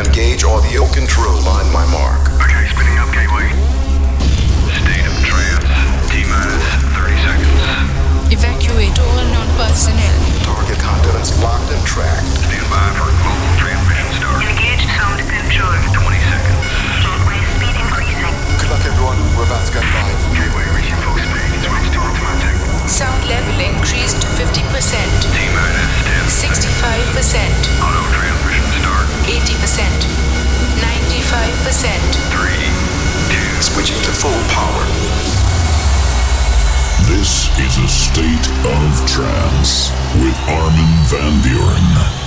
Engage audio control on my mark. Okay, spinning up gateway. State of trance. T minus 30 seconds. Evacuate all non-personnel. Target contents locked and tracked. Stand by for global transmission start. Engage sound control. 20 seconds. Gateway speed increasing. Good luck, everyone. We're about to go live. Gateway reaching full speed. Switch to automatic. Sound level increased to 50%, T minus 10 65%, Auto transmission start. 80%, 95%. 3, 2, Switching to full power. This is a state of trance with Armin van Buuren.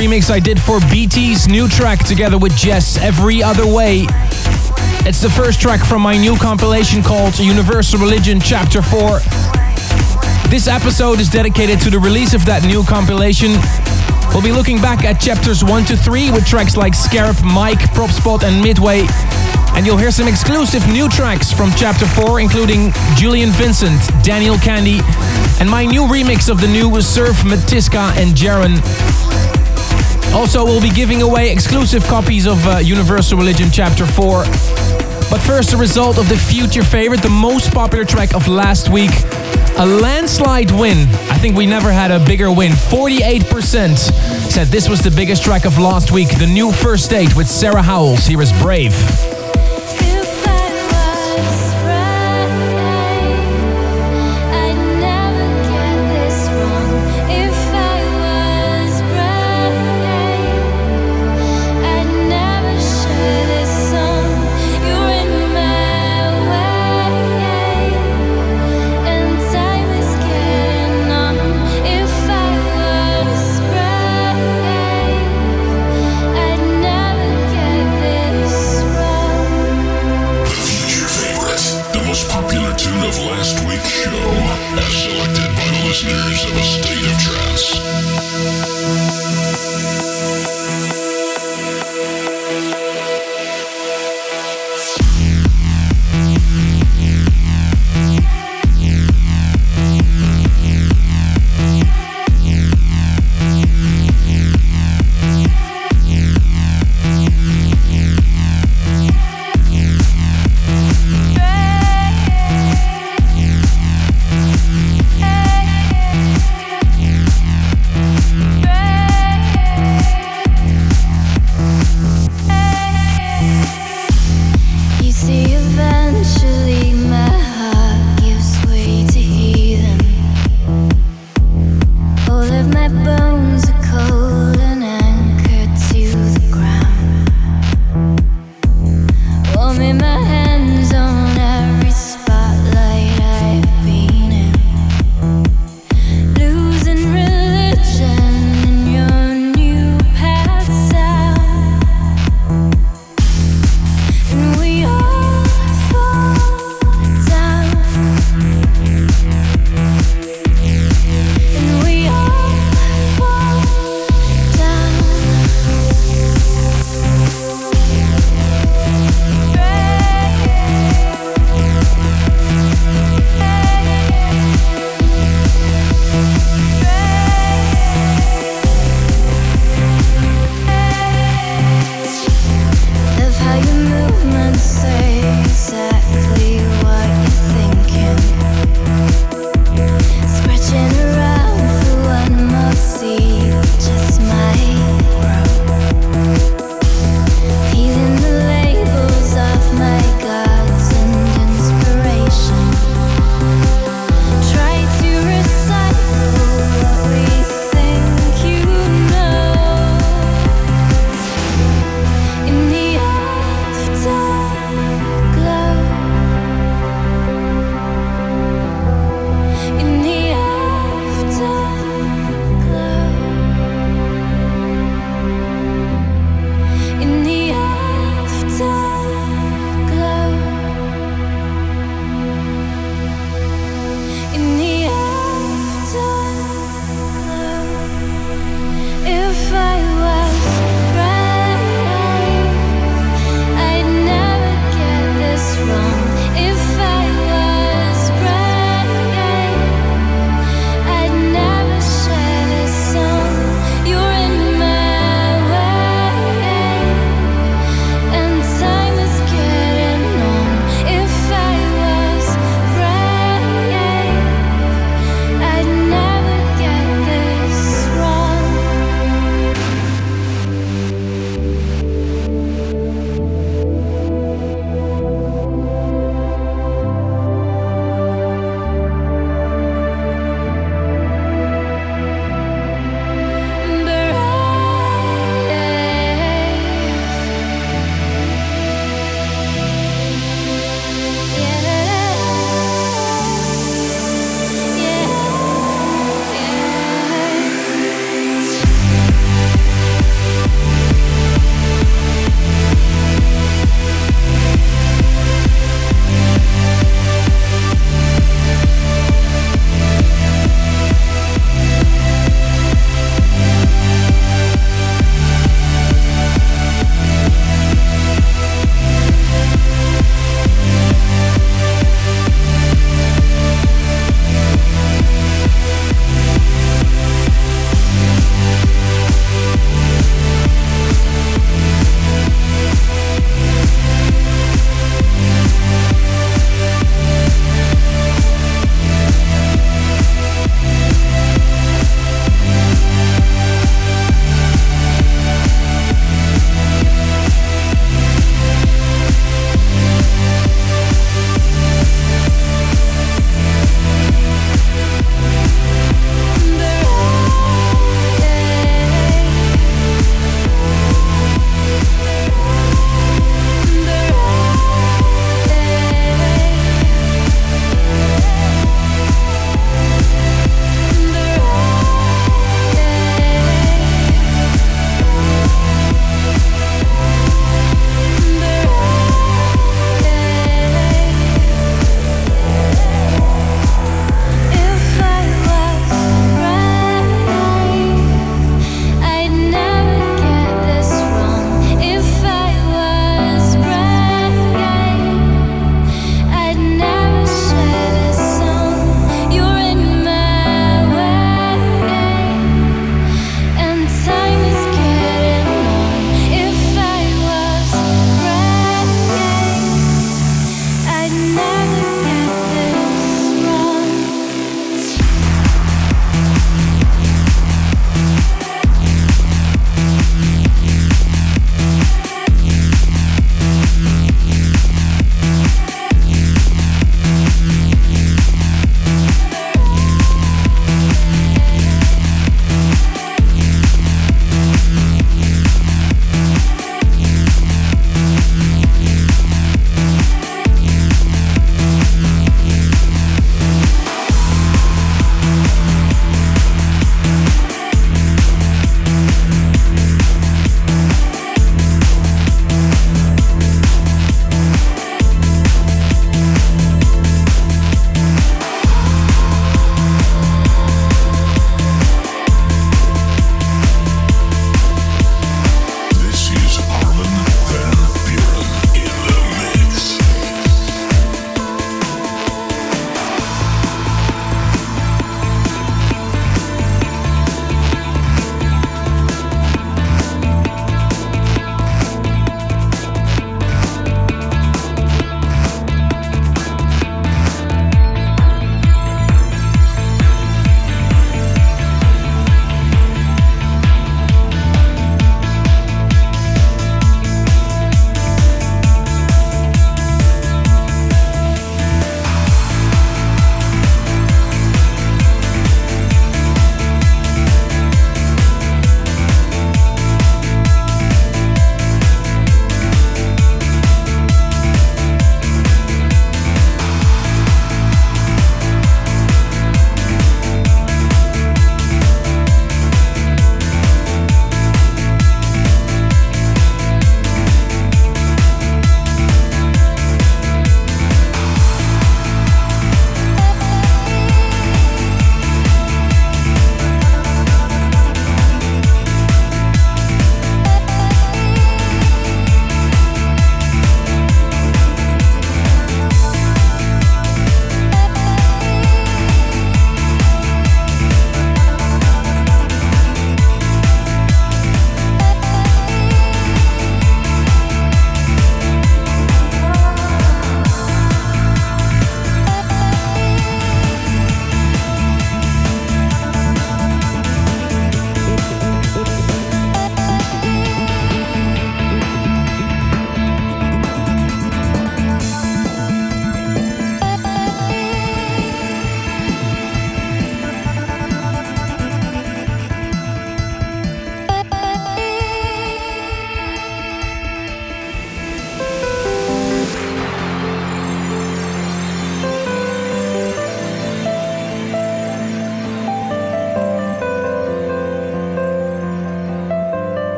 Remix I did for BT's new track together with JES, Every Other Way. It's the first track from my new compilation called Universal Religion Chapter 4. This episode is dedicated to the release of that new compilation. We'll be looking back at chapters 1 to 3 with tracks like Scarab, Mike, Prop Spot, and Midway. And you'll hear some exclusive new tracks from chapter 4, including Julian Vincent, Daniel Kandi, and my new remix of the new Cerf Mitiska and Jaren. Also, we'll be giving away exclusive copies of uh, Universal Religion Chapter 4. But first, the result of the future favorite, the most popular track of last week. A landslide win. I think we never had a bigger win. 48% said this was the biggest track of last week. The new First State with Sarah Howells. Here is Brave.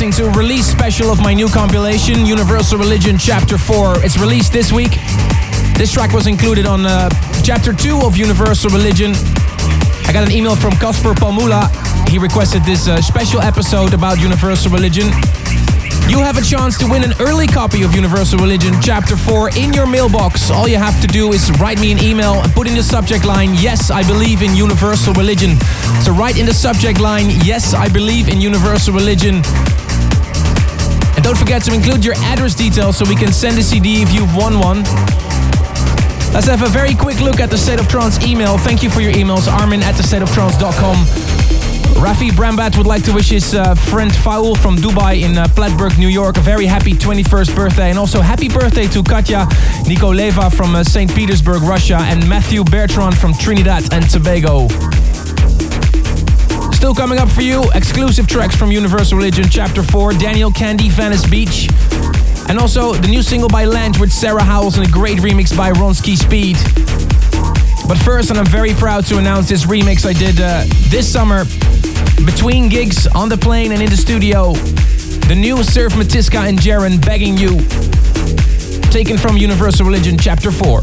Listening to release special of my new compilation, Universal Religion Chapter 4. It's released this week. This track was included on uh, Chapter 2 of Universal Religion. I got an email from Kasper Palmula. He requested this uh, special episode about Universal Religion. You have a chance to win an early copy of Universal Religion Chapter 4 in your mailbox. All you have to do is write me an email and put in the subject line, Yes, I believe in Universal Religion. So write in the subject line, Yes, I believe in Universal Religion. Don't forget to include your address details so we can send a CD if you've won one. Let's have a very quick look at the State of Trance email. Thank you for your emails, armin at thestateoftrance.com. Rafi Brambat would like to wish his uh, friend Faul from Dubai in uh, Plattsburgh, New York, a very happy 21st birthday. And also happy birthday to Katya Nikoleva from uh, St. Petersburg, Russia, and Matthew Bertrand from Trinidad and Tobago. Still coming up for you, exclusive tracks from Universal Religion Chapter 4, Daniel Kandi, Venice Beach. And also the new single by Lange with Sarah Howells and a great remix by Ronski Speed. But first, and I'm very proud to announce this remix I did uh, this summer between gigs on the plane and in the studio. The new Cerf Mitiska and Jaren begging you. Taken from Universal Religion Chapter 4.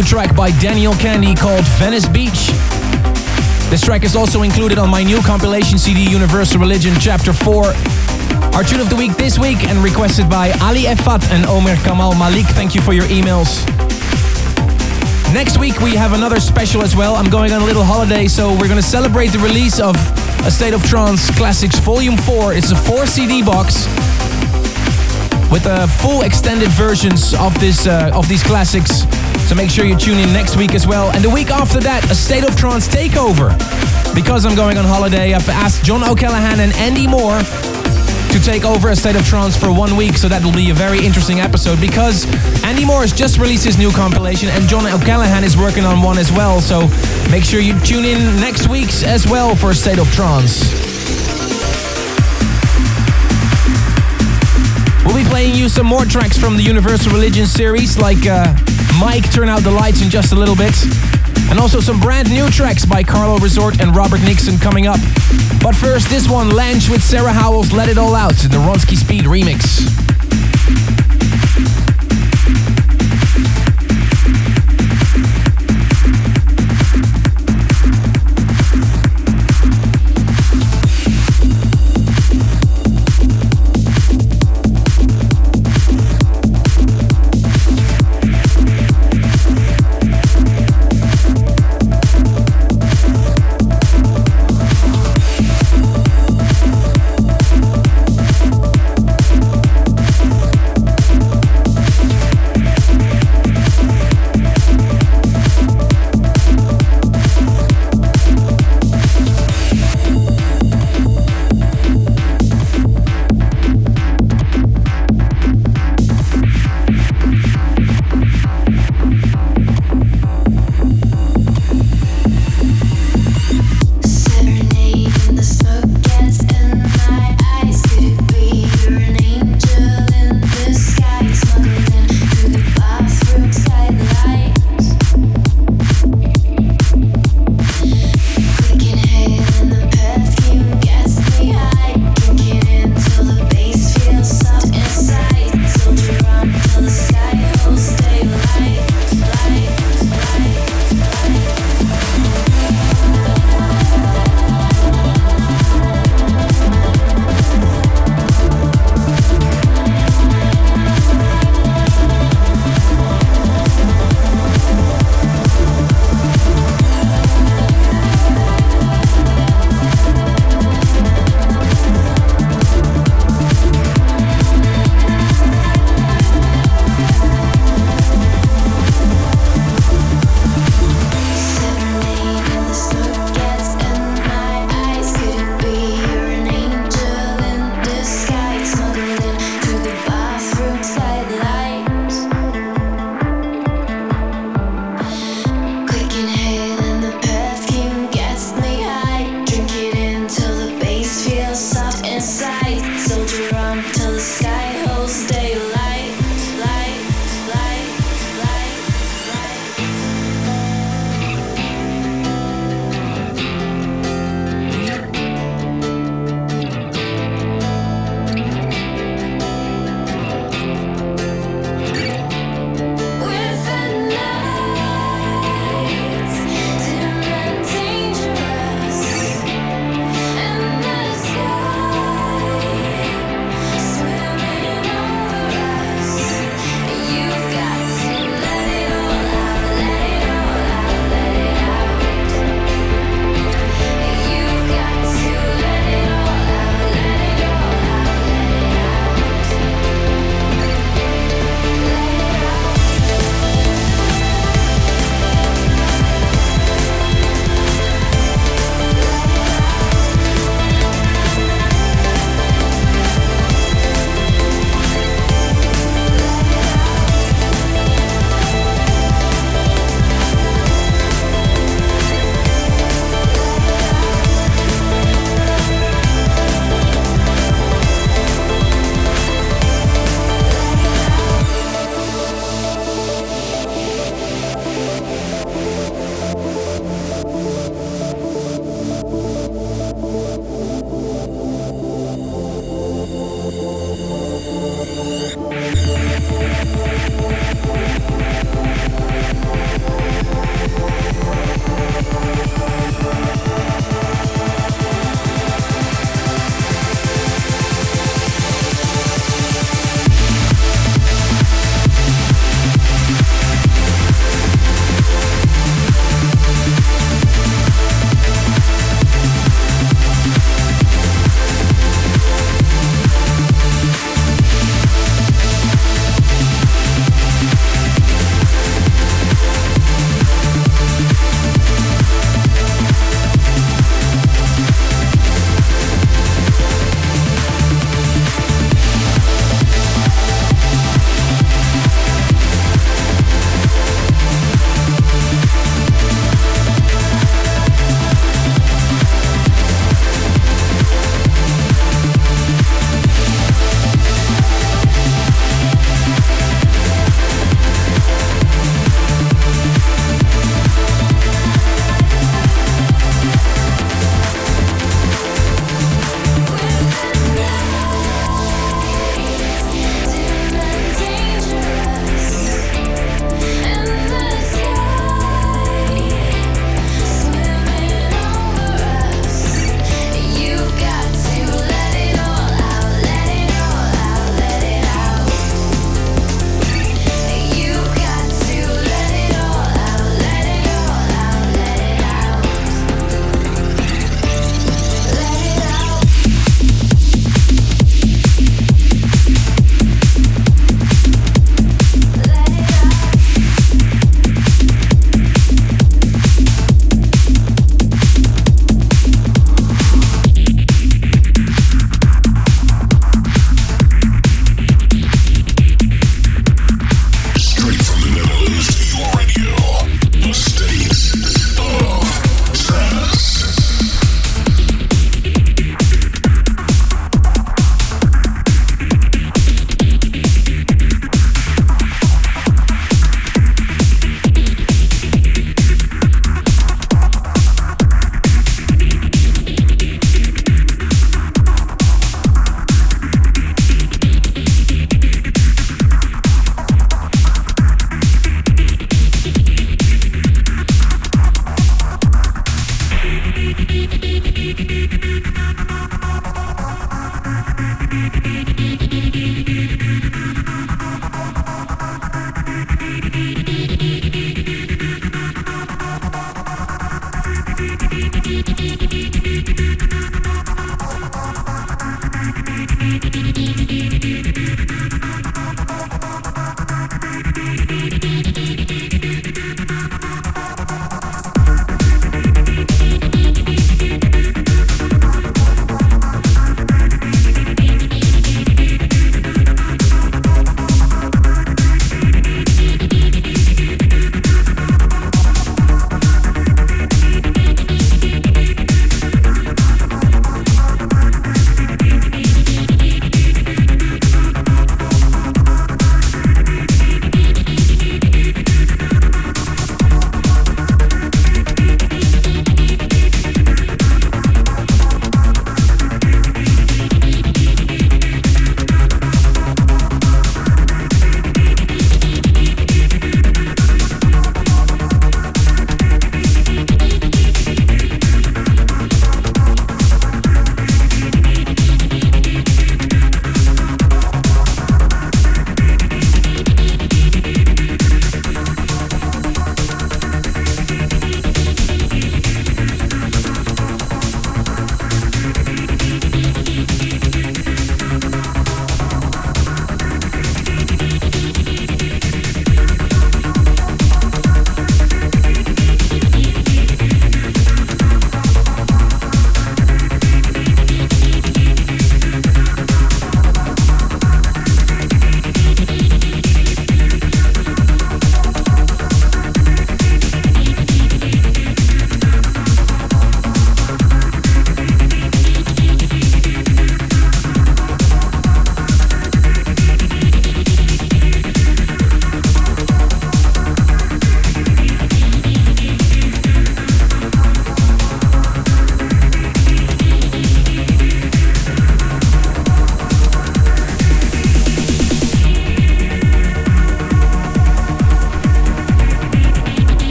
New track by Daniel Kandi called Venice Beach. This track is also included on my new compilation CD Universal Religion Chapter 4. Our tune of the week this week and requested by Ali Efat and Omer Kamal Malik. Thank you for your emails. Next week we have another special as well. I'm going on a little holiday, so we're going to celebrate the release of A State of Trance Classics Volume 4. It's a 4 CD box with the full extended versions of this uh, of these classics. So make sure you tune in next week as well. And the week after that, a State of Trance takeover. Because I'm going on holiday, I've asked John O'Callaghan and Andy Moore to take over a State of Trance for one week, so that will be a very interesting episode because Andy Moore has just released his new compilation and John O'Callaghan is working on one as well. So make sure you tune in next week's as well for a State of Trance. We'll be playing you some more tracks from the Universal Religion series, like uh, Mike Turn Out the Lights in just a little bit. And also some brand new tracks by Carlo Resort and Robert Nickson coming up. But first, this one, Lange with Sarah Howells, Let It All Out in the Ronski Speed remix.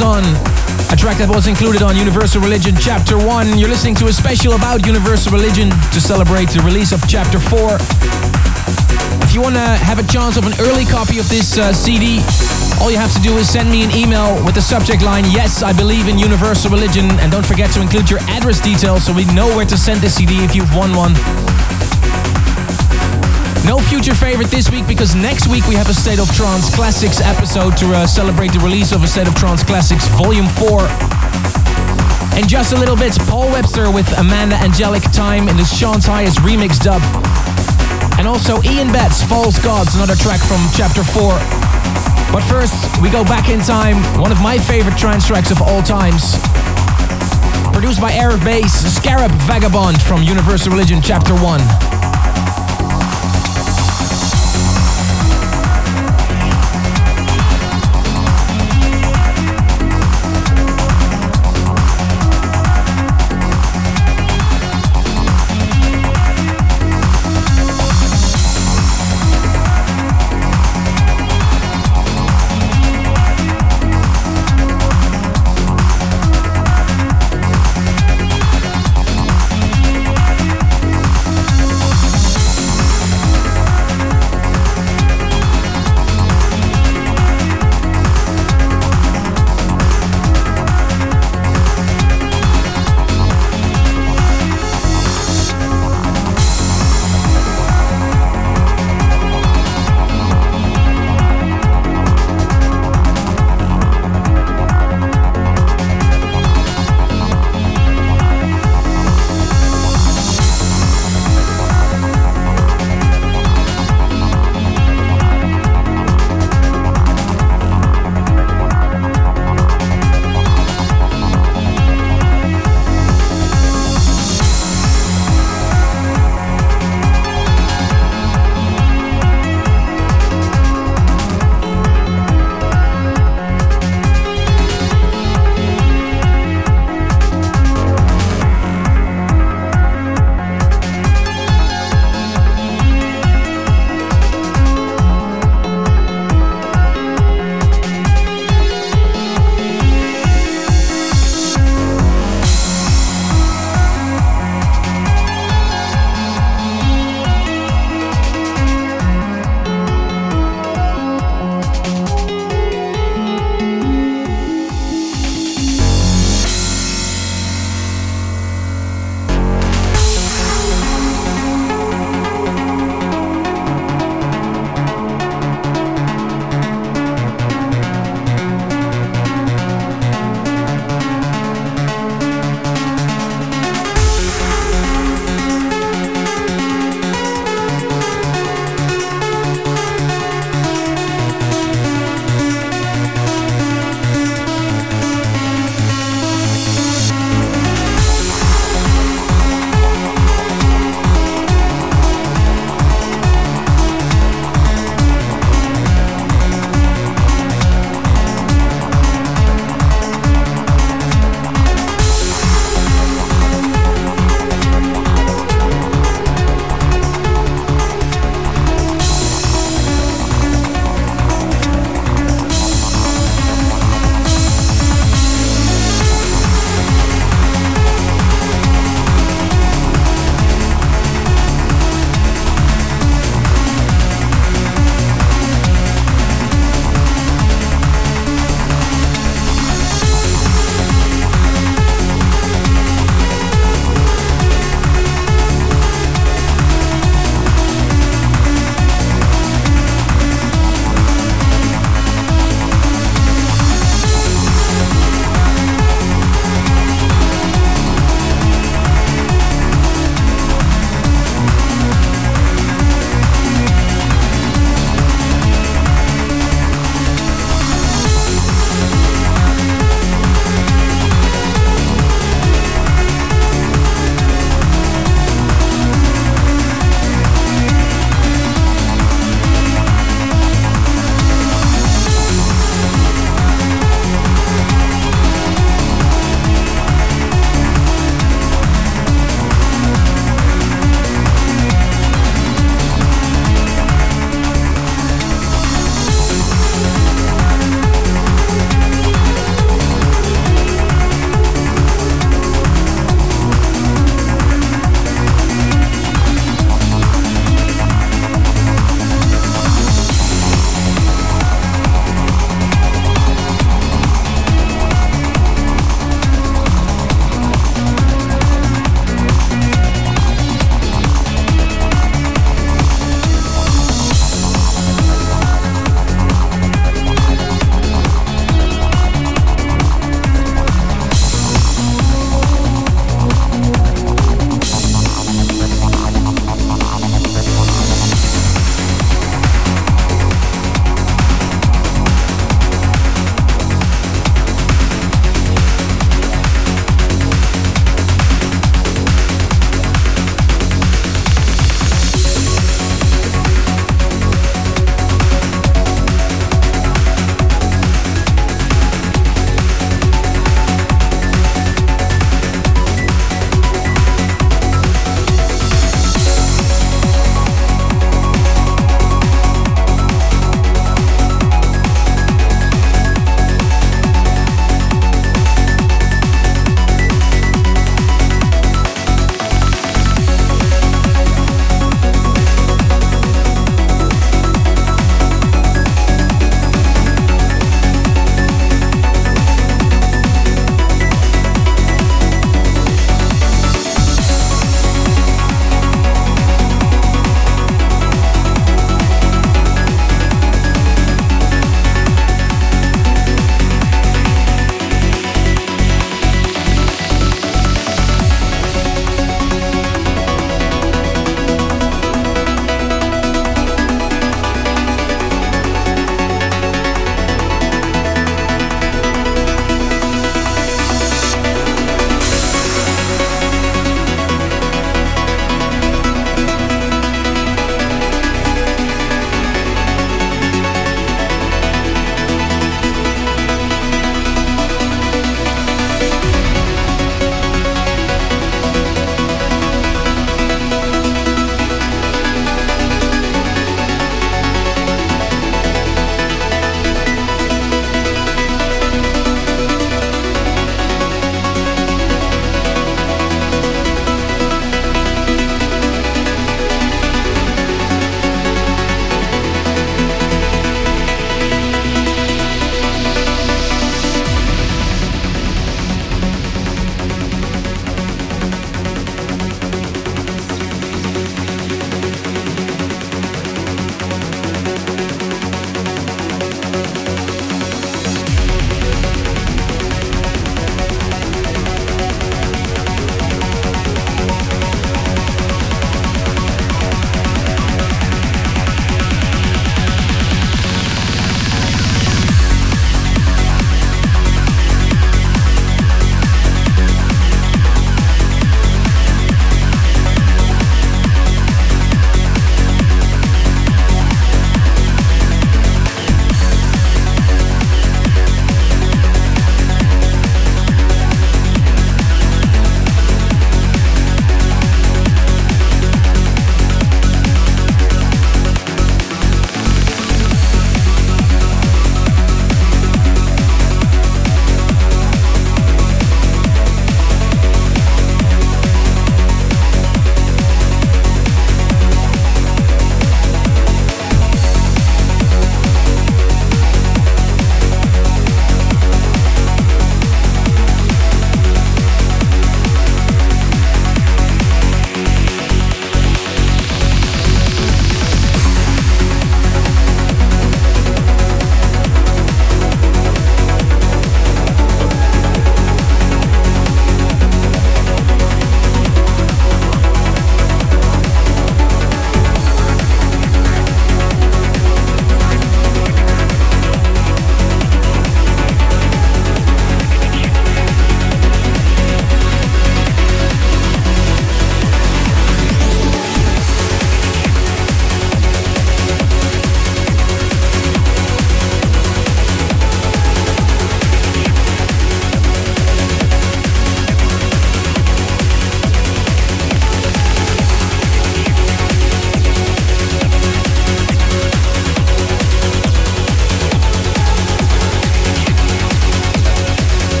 Amazon. A track that was included on Universal Religion Chapter 1. You're listening to a special about Universal Religion to celebrate the release of Chapter 4. If you want to have a chance of an early copy of this uh, CD, all you have to do is send me an email with the subject line, Yes, I believe in Universal Religion, and don't forget to include your address details so we know where to send the CD if you've won one. No future favorite this week because next week we have a State of Trance Classics episode to uh, celebrate the release of a State of Trance Classics Volume 4. And just a little bit, Paul Webster with Amanda Angelic Time in the Sean Tyas remix dub. And also Ian Betts, False Gods, another track from Chapter 4. But first, we go back in time, one of my favorite trance tracks of all times. Produced by Airbase, Scarab Vagabond from Universal Religion Chapter 1.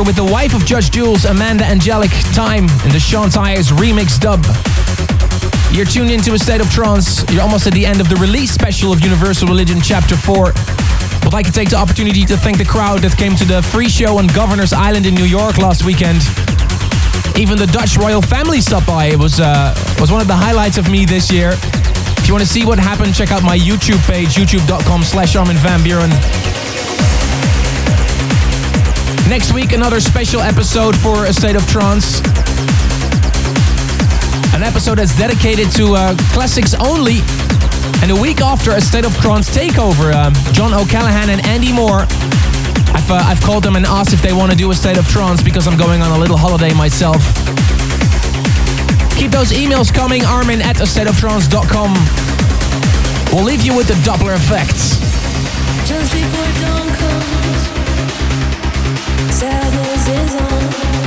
With the wife of Judge Jules, Amanda Angelic, Time, in the Sean Tyas remix dub. You're tuned into a state of trance. You're almost at the end of the release special of Universal Religion Chapter 4. Would like to take the opportunity to thank the crowd that came to the free show on Governor's Island in New York last weekend. Even the Dutch royal family stopped by. It was uh, was one of the highlights of me this year. If you want to see what happened, check out my YouTube page, youtube.com slash Armin van Buuren. Next week, another special episode for A State of Trance. An episode that's dedicated to uh, classics only. And a week after A State of Trance takeover, um, John O'Callaghan and Andy Moore I've, uh, I've called them and asked if they want to do a state of trance because I'm going on a little holiday myself. Keep those emails coming, armin at a stateoftrance.com. We'll leave you with the Doppler effect. On.